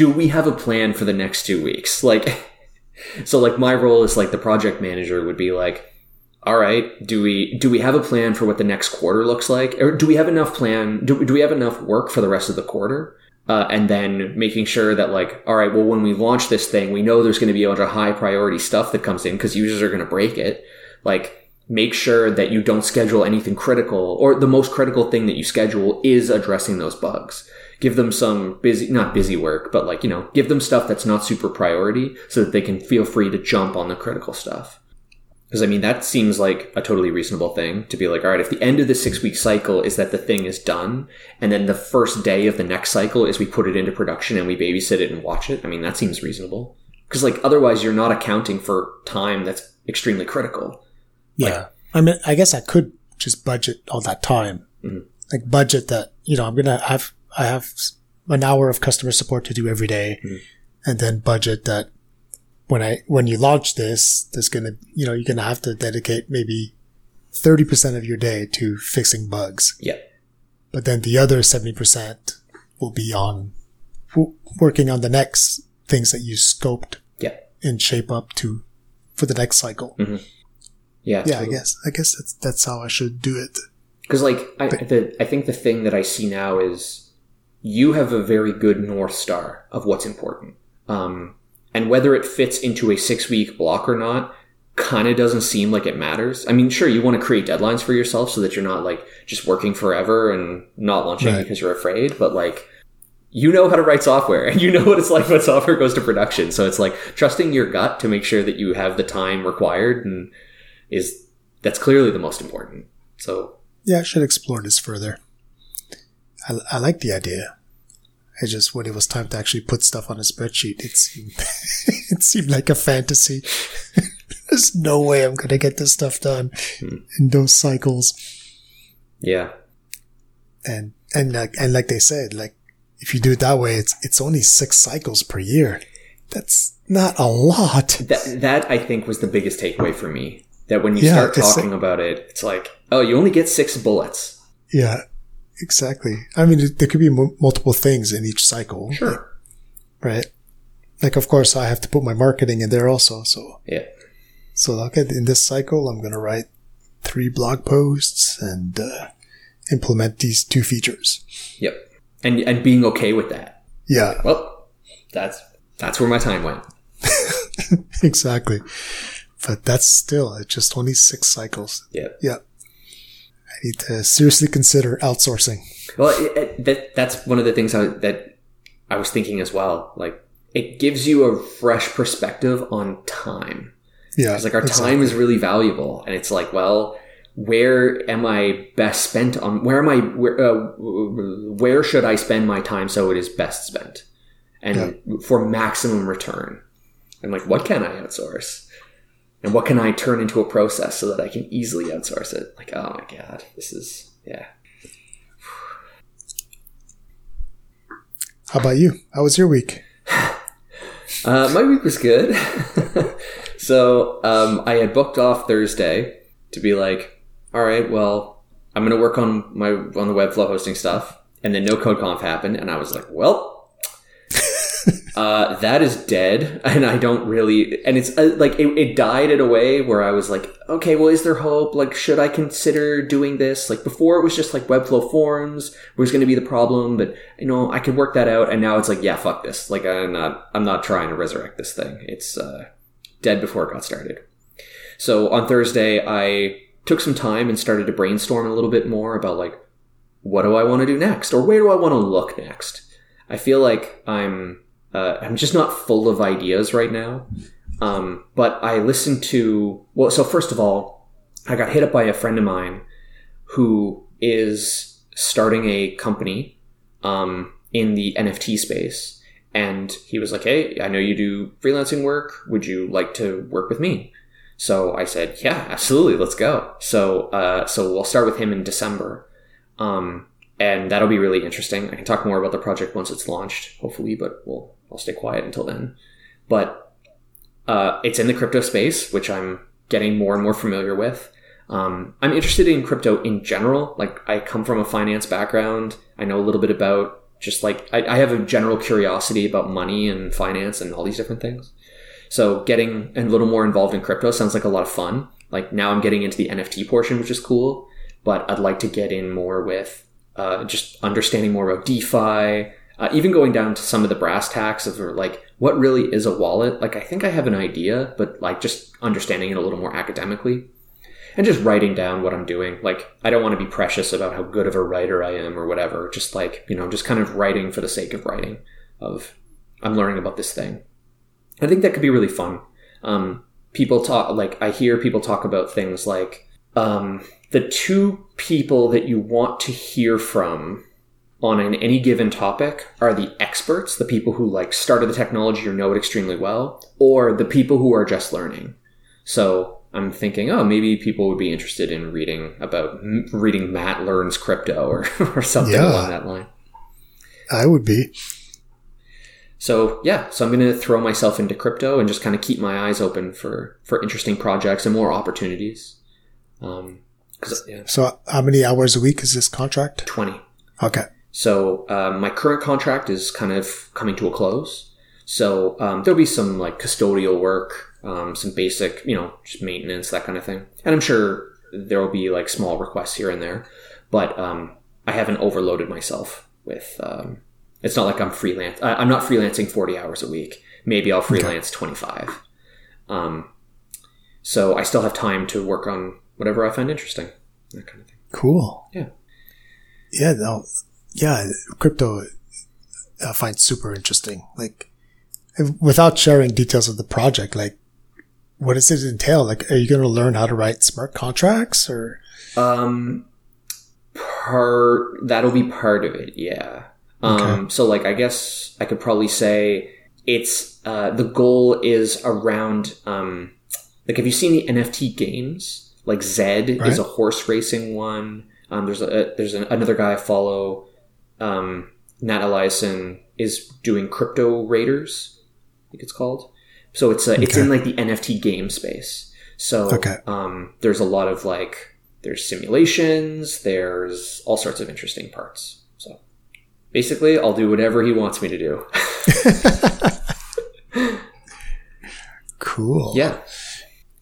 [SPEAKER 2] do we have a plan for the next two weeks? Like, so like my role is like the project manager would be like, all right, do we do we have a plan for what the next quarter looks like, or do we have enough plan? Do, do we have enough work for the rest of the quarter? Uh, and then making sure that like, all right, well, when we launch this thing, we know there's going to be a bunch of high priority stuff that comes in because users are going to break it. Like, make sure that you don't schedule anything critical, or the most critical thing that you schedule is addressing those bugs. Give them some busy, not busy work, but like, you know, give them stuff that's not super priority so that they can feel free to jump on the critical stuff. Because I mean, that seems like a totally reasonable thing to be like, all right, if the end of the six week cycle is that the thing is done, and then the first day of the next cycle is we put it into production and we babysit it and watch it, I mean, that seems reasonable. because like otherwise you're not accounting for time that's extremely critical.
[SPEAKER 1] Yeah. I mean, I guess I could just budget all that time.
[SPEAKER 2] Mhm.
[SPEAKER 1] Like budget that, you know, I'm going to have, I have an hour of customer support to do every day,
[SPEAKER 2] Mhm.
[SPEAKER 1] and then budget that when I, when you launch this, there's to, you know, you're going to have to dedicate maybe 30% of your day to fixing bugs.
[SPEAKER 2] Yeah.
[SPEAKER 1] But then the other 70% will be on w- working on the next things that you scoped
[SPEAKER 2] Yeah.
[SPEAKER 1] and shape up to for the next cycle.
[SPEAKER 2] Yeah.
[SPEAKER 1] Yeah, I guess. I guess that's that's how I should do it.
[SPEAKER 2] Because like I, the, I think the thing that I see now is you have a very good north star of what's important, um, and whether it fits into a six week block or not, kind of doesn't seem like it matters. I mean, sure, you want to create deadlines for yourself so that you're not like just working forever and not launching
[SPEAKER 1] Right.
[SPEAKER 2] because you're afraid, but like. You know how to write software and you know what it's like when software goes to production. So it's like trusting your gut to make sure that you have the time required and is that's clearly the most important. So
[SPEAKER 1] Yeah, I should explore this further. I, I like the idea. I just when it was time to actually put stuff on a spreadsheet, it seemed it seemed like a fantasy. There's no way I'm gonna get this stuff done hmm. in those cycles.
[SPEAKER 2] yeah,
[SPEAKER 1] And and like and like they said, like if you do it that way, it's it's only six cycles per year. That's not a lot.
[SPEAKER 2] that that I think was the biggest takeaway for me. That when you
[SPEAKER 1] Yeah,
[SPEAKER 2] start talking about it, it's like, oh, you only get six bullets.
[SPEAKER 1] Yeah, exactly. I mean, there could be m- multiple things in each cycle.
[SPEAKER 2] Sure.
[SPEAKER 1] right? Like, of course, I have to put my marketing in there also. So,
[SPEAKER 2] Yeah.
[SPEAKER 1] so okay, in this cycle, I'm going to write three blog posts and uh, implement these two features.
[SPEAKER 2] Yep. And and being okay with that.
[SPEAKER 1] Yeah,
[SPEAKER 2] Well, that's that's where my time went.
[SPEAKER 1] exactly. But that's still it's just only six cycles.
[SPEAKER 2] Yeah.
[SPEAKER 1] Yeah, I need to seriously consider outsourcing.
[SPEAKER 2] Well, it, it, that that's one of the things I, that I was thinking as well. Like, it gives you a fresh perspective on time.
[SPEAKER 1] Yeah,
[SPEAKER 2] It's like our
[SPEAKER 1] exactly.
[SPEAKER 2] time is really valuable, and it's like, well, where am I best spent on? Where am I? Where uh, where should I spend my time so it is best spent, and for maximum return? And like, what can I outsource? And what can I turn into a process so that I can easily outsource it? Like, oh my god, this is yeah.
[SPEAKER 1] How about you? How was your week?
[SPEAKER 2] Uh, my week was good. so um, I had booked off Thursday to be like, all right, well, I'm going to work on my on the Webflow hosting stuff, and then no code conf happened, and I was like, well. Uh, that is dead, and I don't really, and it's uh, like it, it died in a way where I was like, okay, well, is there hope? Like, should I consider doing this? Like before, it was just like Webflow forms was going to be the problem, but you know, I could work that out, and now it's like, yeah, fuck this. Like, I'm not, I'm not trying to resurrect this thing. It's uh, dead before it got started. So on Thursday, I took some time and started to brainstorm a little bit more about like, what do I want to do next, or where do I want to look next? I feel like I'm uh, I'm just not full of ideas right now. Um, but I listened to well. So first of all, I got hit up by a friend of mine who is starting a company um, in the NFT space, and he was like, "Hey, I know you do freelancing work. Would you like to work with me?" So I said, "Yeah, absolutely. Let's go." So uh, so we'll start with him in December. Um, and that'll be really interesting. I can talk more about the project once it's launched, hopefully, but we'll I'll stay quiet until then. But uh, it's in the crypto space, which I'm getting more and more familiar with. Um, I'm interested in crypto in general. Like I come from a finance background. I know a little bit about just like I, I have a general curiosity about money and finance and all these different things. So getting a little more involved in crypto sounds like a lot of fun. Like now I'm getting into the NFT portion, which is cool. But I'd like to get in more with uh, just understanding more about DeFi, uh, even going down to some of the brass tacks of like what really is a wallet. Like I think I have an idea, but like just understanding it a little more academically and just writing down what I'm doing. Like I don't want to be precious about how good of a writer I am or whatever. Just like you know, just kind of writing for the sake of writing. Of I'm learning about this thing. I think that could be really fun. Um, people talk like I hear people talk about things like um, the two people that you want to hear from on an, any given topic are the experts, the people who like started the technology or know it extremely well, or the people who are just learning. So I'm thinking, oh, maybe people would be interested in reading about reading Matt learns crypto or, or something
[SPEAKER 1] Yeah.
[SPEAKER 2] along that line.
[SPEAKER 1] I would be.
[SPEAKER 2] So yeah, so I'm going to throw myself into crypto and just kind of keep my eyes open for for interesting projects and more opportunities. Um, yeah,
[SPEAKER 1] So how many hours a week is this contract?
[SPEAKER 2] twenty.
[SPEAKER 1] Okay.
[SPEAKER 2] So um, my current contract is kind of coming to a close. So um, there'll be some like custodial work, um, some basic, you know, just maintenance, that kind of thing. And I'm sure there will be like small requests here and there, but um, I haven't overloaded myself with. Um, it's not like I'm freelance. I, I'm not freelancing 40 hours a week. Maybe I'll freelance 25. Um, so I still have time to work on whatever I find interesting. That kind of thing.
[SPEAKER 1] Cool.
[SPEAKER 2] Yeah.
[SPEAKER 1] Yeah. No. Yeah. Crypto, I find super interesting. Like, without sharing details of the project, like, what does it entail? Like, are you going to learn how to write smart contracts or?
[SPEAKER 2] Um, part that'll be part of it. Yeah. Um, so like I guess I could probably say it's uh the goal is around um like have you seen the NFT games? Like Zed
[SPEAKER 1] Right.
[SPEAKER 2] is a horse racing one. Um, there's a there's an, another guy I follow. Um, Nat Eliason is doing Crypto Raiders. I think it's called. So it's uh, it's in like the NFT game space. So
[SPEAKER 1] Okay.
[SPEAKER 2] um, there's a lot of like there's simulations. There's all sorts of interesting parts. So basically, I'll do whatever he wants me to do.
[SPEAKER 1] Cool.
[SPEAKER 2] Yeah.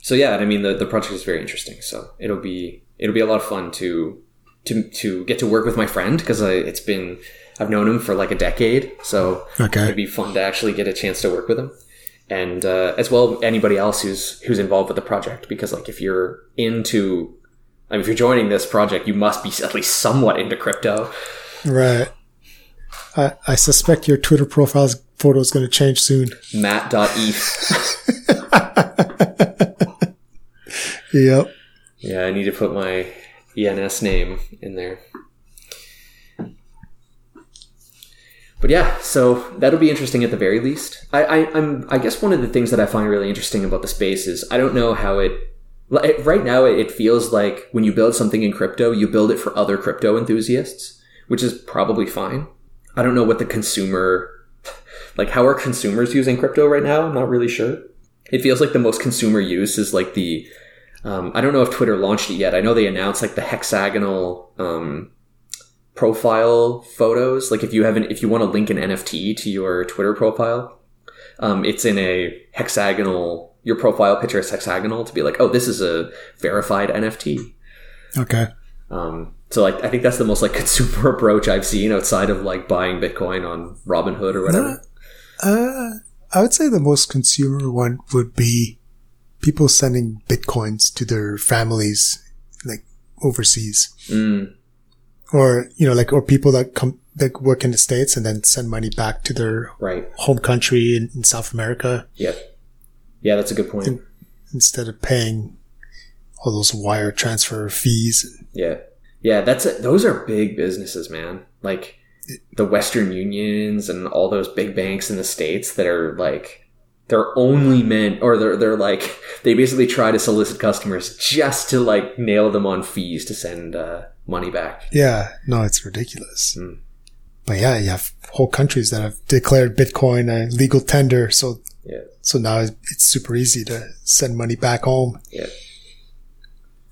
[SPEAKER 2] So yeah, I mean the, the project is very interesting. So it'll be it'll be a lot of fun to to to get to work with my friend because it's been I've known him for like a decade. So
[SPEAKER 1] Okay.
[SPEAKER 2] it'd be fun to actually get a chance to work with him, and uh, as well anybody else who's who's involved with the project because like if you're into I mean, if you're joining this project, you must be at least somewhat into crypto.
[SPEAKER 1] Right. I, I suspect your Twitter profile's photo is going to change soon.
[SPEAKER 2] Matt.eth.
[SPEAKER 1] Yep.
[SPEAKER 2] Yeah, I need to put my ENS name in there. But yeah, so that'll be interesting at the very least. I, I, I'm, I guess one of the things that I find really interesting about the space is I don't know how it. Right now, it feels like when you build something in crypto, you build it for other crypto enthusiasts, which is probably fine. I don't know what the consumer, like, how are consumers using crypto right now? I'm not really sure. It feels like the most consumer use is like the um, I don't know if Twitter launched it yet. I know they announced like the hexagonal um, profile photos. Like if you have an, if you want to link an NFT to your Twitter profile, um, it's in a hexagonal. Your profile picture is hexagonal to be like, oh, this is a verified NFT.
[SPEAKER 1] Okay.
[SPEAKER 2] Um, so like, I think that's the most like consumer approach I've seen outside of like buying Bitcoin on Robinhood or whatever.
[SPEAKER 1] Uh, I would say the most consumer one would be people sending bitcoins to their families, like overseas,
[SPEAKER 2] Mm,
[SPEAKER 1] or you know, like or people that come that work in the states and then send money back to their
[SPEAKER 2] right.
[SPEAKER 1] home country in, in South America
[SPEAKER 2] Yeah. Yeah, that's a good point.
[SPEAKER 1] instead of paying all those wire transfer fees.
[SPEAKER 2] Yeah. Yeah, that's a, those are big businesses, man. Like the Western Unions and all those big banks in the states that are like they're only meant or they're they're like they basically try to solicit customers just to like nail them on fees to send uh, money back.
[SPEAKER 1] Yeah, no, it's ridiculous.
[SPEAKER 2] Mm.
[SPEAKER 1] But yeah, you have whole countries that have declared Bitcoin a legal tender, so
[SPEAKER 2] Yeah.
[SPEAKER 1] so now it's super easy to send money back home.
[SPEAKER 2] Yeah.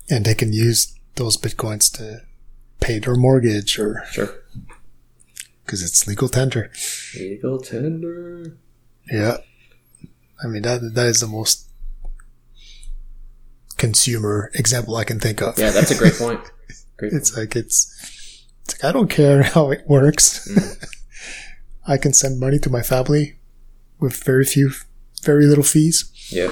[SPEAKER 1] and they can use those bitcoins to pay their mortgage or
[SPEAKER 2] Sure.
[SPEAKER 1] because it's legal tender.
[SPEAKER 2] Legal tender.
[SPEAKER 1] Yeah, I mean that that is the most consumer example I can think of.
[SPEAKER 2] Yeah, that's a great point. Great.
[SPEAKER 1] It's like it's, it's like I don't care how it works. Mm. I can send money to my family with very few, very little fees.
[SPEAKER 2] Yeah.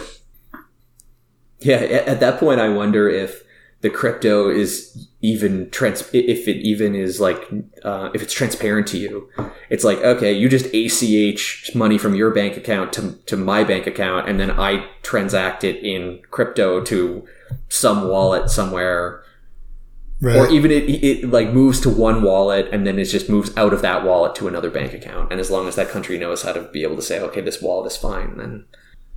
[SPEAKER 2] Yeah, at that point I wonder if the crypto is even trans if it even is like uh, if it's transparent to you. It's like, okay, you just ACH money from your bank account to to my bank account and then I transact it in crypto to some wallet somewhere
[SPEAKER 1] Right.
[SPEAKER 2] or even it, it like moves to one wallet and then it just moves out of that wallet to another bank account. And as long as that country knows how to be able to say, okay, this wallet is fine, then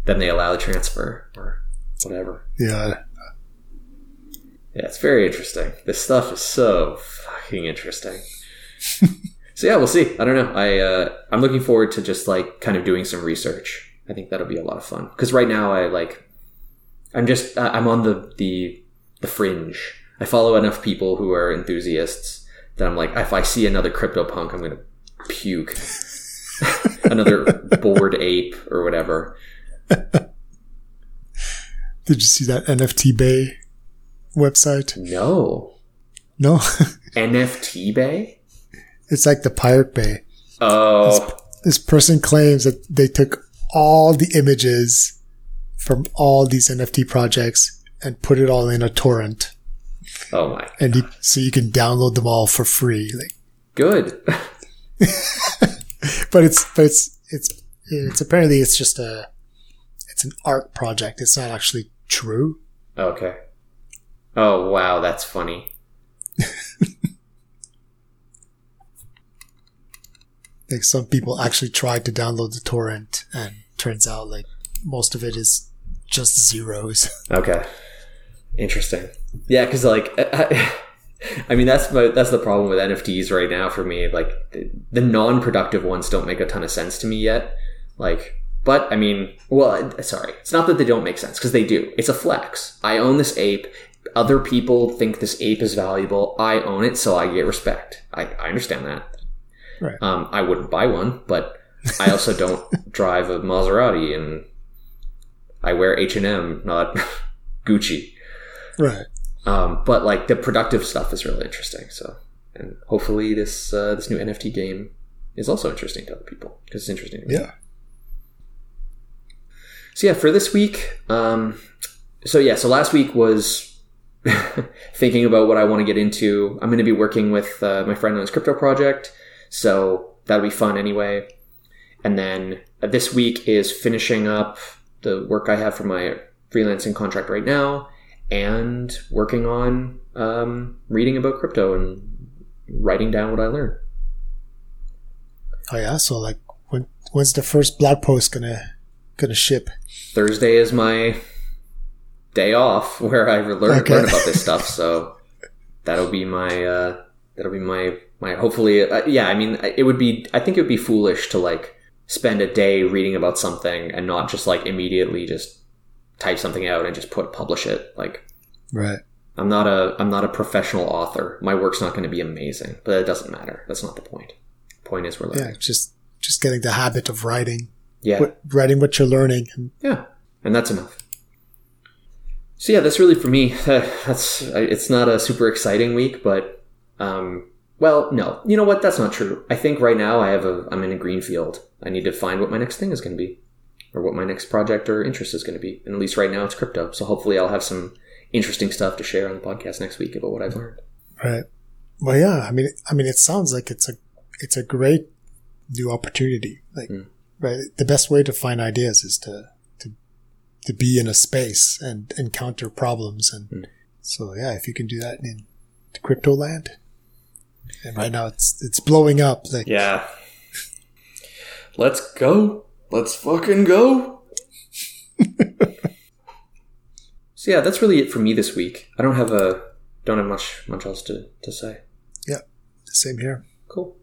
[SPEAKER 2] then they allow the transfer or whatever.
[SPEAKER 1] yeah.
[SPEAKER 2] Yeah, it's very interesting. This stuff is so fucking interesting. so yeah, we'll see. I don't know. I uh, I'm looking forward to just like kind of doing some research. I think that'll be a lot of fun because right now I like I'm just uh, I'm on the the the fringe. I follow enough people who are enthusiasts that I'm like if I see another crypto punk, I'm gonna puke. another bored ape or whatever.
[SPEAKER 1] Did you see that NFT Bay website?
[SPEAKER 2] No
[SPEAKER 1] No,
[SPEAKER 2] NFT Bay.
[SPEAKER 1] it's like the Pirate Bay.
[SPEAKER 2] Oh,
[SPEAKER 1] This person claims that they took all the images from all these NFT projects and put it all in a torrent,
[SPEAKER 2] oh my.
[SPEAKER 1] and you, so you can download them all for free. Like,
[SPEAKER 2] Good.
[SPEAKER 1] but it's but it's it's it's apparently it's just a it's an art project. It's not actually true.
[SPEAKER 2] Okay. Oh wow, that's funny.
[SPEAKER 1] Like some people actually tried to download the torrent, and turns out like most of it is just zeros.
[SPEAKER 2] Okay. Interesting. Yeah, because like, I, I mean, that's my, that's the problem with NFTs right now for me. Like, the, the non-productive ones don't make a ton of sense to me yet. Like, but I mean, well, sorry, it's not that they don't make sense because they do. It's a flex. I own this ape. Other people think this ape is valuable. I own it, so I get respect. I, I understand that.
[SPEAKER 1] Right.
[SPEAKER 2] Um, I wouldn't buy one, but I also don't drive a Maserati, and I wear H and M, not Gucci.
[SPEAKER 1] right.
[SPEAKER 2] Um, but like the productive stuff is really interesting. So, and hopefully this uh, this new NFT game is also interesting to other people because it's interesting to me.
[SPEAKER 1] Yeah.
[SPEAKER 2] So yeah, for this week, um, so yeah, so last week was thinking about what I want to get into. I'm going to be working with uh, my friend on his crypto project, so that'll be fun anyway. And then uh, this week is finishing up the work I have for my freelancing contract right now, and working on um, reading about crypto and writing down what I learned.
[SPEAKER 1] Oh yeah. So like, when when's the first blog post gonna gonna ship?
[SPEAKER 2] Thursday is my day off where I learn,
[SPEAKER 1] Okay.
[SPEAKER 2] learn about this stuff. So that'll be my uh, that'll be my my hopefully uh, yeah. I mean, it would be I think it would be foolish to like spend a day reading about something and not just like immediately just type something out and just put publish it. Like
[SPEAKER 1] Right.
[SPEAKER 2] I'm not a I'm not a professional author. My work's not going to be amazing, but it doesn't matter. That's not the point. point is we're
[SPEAKER 1] Yeah. Just just getting the habit of writing,
[SPEAKER 2] Yeah.
[SPEAKER 1] what, writing what you're learning, and
[SPEAKER 2] Yeah, and that's enough. So yeah, that's really for me. That's it's not a super exciting week, but um, well, no, you know what? That's not true. I think right now I have a I'm in a green field. I need to find what my next thing is going to be, or what my next project or interest is going to be. And at least right now it's crypto. So hopefully I'll have some interesting stuff to share on the podcast next week about what I've learned.
[SPEAKER 1] right. Well, yeah. I mean, I mean, it sounds like it's a it's a great new opportunity. Like,
[SPEAKER 2] Mm.
[SPEAKER 1] right. The best way to find ideas is to to be in a space and encounter problems, and
[SPEAKER 2] Mm.
[SPEAKER 1] so yeah, if you can do that in crypto land, and right now it's it's blowing up. Like,
[SPEAKER 2] Yeah. Let's go. Let's fucking go. so yeah, that's really it for me this week. I don't have a don't have much much else to, to say.
[SPEAKER 1] Yeah, same here.
[SPEAKER 2] Cool.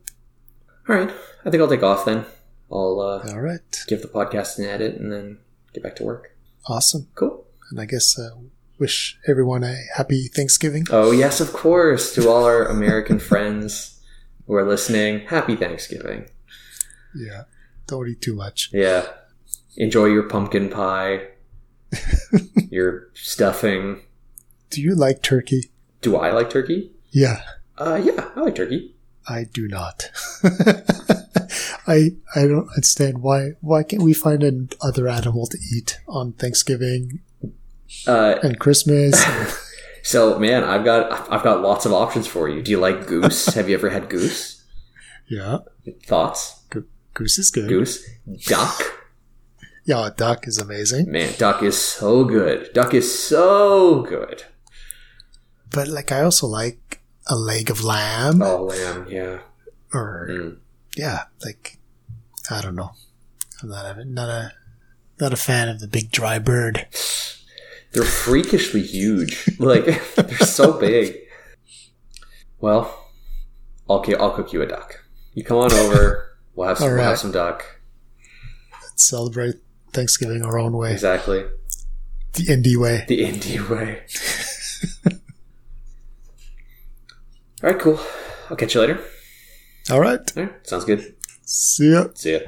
[SPEAKER 2] All right. I think I'll take off then. I'll uh,
[SPEAKER 1] All right.
[SPEAKER 2] give the podcast an edit and then get back to work.
[SPEAKER 1] Awesome.
[SPEAKER 2] Cool.
[SPEAKER 1] And I guess uh, wish everyone a happy Thanksgiving.
[SPEAKER 2] Oh yes, of course. To all our American friends who are listening, happy Thanksgiving.
[SPEAKER 1] Yeah. Don't eat too much.
[SPEAKER 2] Yeah. Enjoy your pumpkin pie, your stuffing.
[SPEAKER 1] Do you like turkey?
[SPEAKER 2] Do I like turkey?
[SPEAKER 1] Yeah,
[SPEAKER 2] Uh, yeah, I like turkey.
[SPEAKER 1] I do not. I I don't understand why why can't we find an other animal to eat on Thanksgiving
[SPEAKER 2] Uh,
[SPEAKER 1] and Christmas?
[SPEAKER 2] so man, I've got I've got lots of options for you. Do you like goose? Have you ever had goose?
[SPEAKER 1] yeah,
[SPEAKER 2] Thoughts?
[SPEAKER 1] goose is good.
[SPEAKER 2] Goose, duck.
[SPEAKER 1] Yeah, duck is amazing.
[SPEAKER 2] Man, duck is so good. Duck is so good.
[SPEAKER 1] but like I also like a leg of lamb
[SPEAKER 2] Oh, lamb. Yeah.
[SPEAKER 1] or
[SPEAKER 2] Mm.
[SPEAKER 1] yeah, like I don't know. I'm not a not a not a fan of the big dry bird.
[SPEAKER 2] They're freakishly huge. Like they're so big. Well, I'll ki- I'll cook you a duck. You come on over. We'll have some,
[SPEAKER 1] All
[SPEAKER 2] we'll have some duck.
[SPEAKER 1] Let's celebrate Thanksgiving our own way,
[SPEAKER 2] Exactly.
[SPEAKER 1] the indie way.
[SPEAKER 2] The indie way. All right, cool. I'll catch you later.
[SPEAKER 1] All right,
[SPEAKER 2] All right, sounds good.
[SPEAKER 1] see ya.
[SPEAKER 2] See ya.